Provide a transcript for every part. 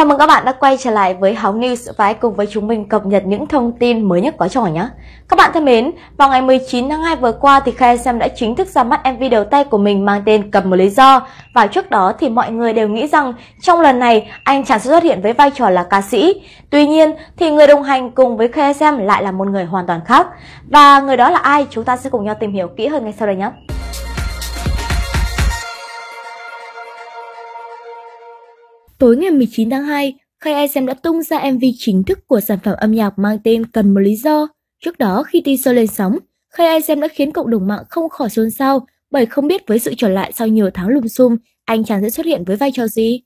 Chào mừng các bạn đã quay trở lại với Hóng News và hãy cùng với chúng mình cập nhật những thông tin mới nhất có trò nhé. Các bạn thân mến, vào ngày 19 tháng 2 vừa qua thì Kha Sam đã chính thức ra mắt MV đầu tay của mình mang tên Cầm một lý do. Và trước đó thì mọi người đều nghĩ rằng trong lần này anh chàng sẽ xuất hiện với vai trò là ca sĩ. Tuy nhiên thì người đồng hành cùng với Kha Sam lại là một người hoàn toàn khác. Và người đó là ai? Chúng ta sẽ cùng nhau tìm hiểu kỹ hơn ngay sau đây nhé. Tối ngày 19 tháng 2, Khai SM đã tung ra MV chính thức của sản phẩm âm nhạc mang tên Cần một lý do. Trước đó khi teaser lên sóng, Khai SM đã khiến cộng đồng mạng không khỏi xôn xao bởi không biết với sự trở lại sau nhiều tháng lùm xùm, anh chàng sẽ xuất hiện với vai trò gì.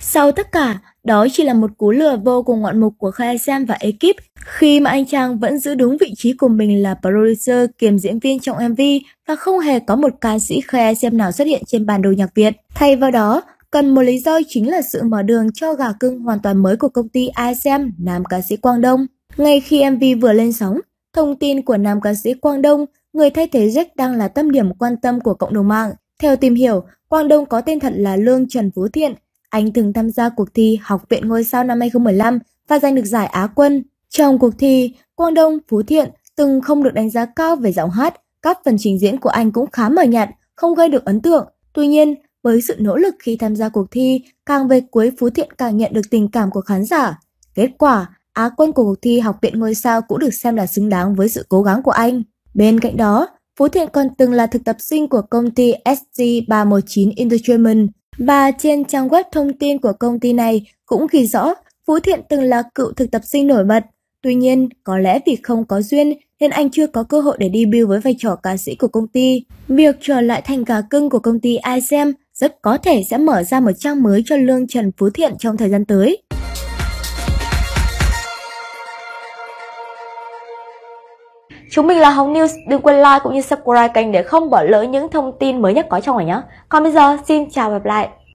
Sau tất cả, đó chỉ là một cú lừa vô cùng ngoạn mục của Khai SM và ekip khi mà anh chàng vẫn giữ đúng vị trí của mình là producer kiêm diễn viên trong MV và không hề có một ca sĩ Khai SM nào xuất hiện trên bản đồ nhạc Việt. Thay vào đó, Cần một lý do chính là sự mở đường cho gà cưng hoàn toàn mới của công ty ISM nam ca sĩ Quang Đông. Ngay khi MV vừa lên sóng, thông tin của nam ca sĩ Quang Đông, người thay thế Jack đang là tâm điểm quan tâm của cộng đồng mạng. Theo tìm hiểu, Quang Đông có tên thật là Lương Trần Phú Thiện. Anh từng tham gia cuộc thi Học viện Ngôi sao năm 2015 và giành được giải Á quân. Trong cuộc thi, Quang Đông Phú Thiện từng không được đánh giá cao về giọng hát, các phần trình diễn của anh cũng khá mờ nhạt, không gây được ấn tượng. Tuy nhiên, với sự nỗ lực khi tham gia cuộc thi, càng về cuối Phú Thiện càng nhận được tình cảm của khán giả. Kết quả, Á quân của cuộc thi Học viện Ngôi sao cũng được xem là xứng đáng với sự cố gắng của anh. Bên cạnh đó, Phú Thiện còn từng là thực tập sinh của công ty SG319 Entertainment và trên trang web thông tin của công ty này cũng ghi rõ Phú Thiện từng là cựu thực tập sinh nổi bật. Tuy nhiên, có lẽ vì không có duyên nên anh chưa có cơ hội để debut với vai trò ca sĩ của công ty. Việc trở lại thành gà cưng của công ty ISM rất có thể sẽ mở ra một trang mới cho Lương Trần Phú Thiện trong thời gian tới. Chúng mình là Hồng News, đừng quên like cũng như subscribe kênh để không bỏ lỡ những thông tin mới nhất có trong này nhé. Còn bây giờ, xin chào và gặp lại.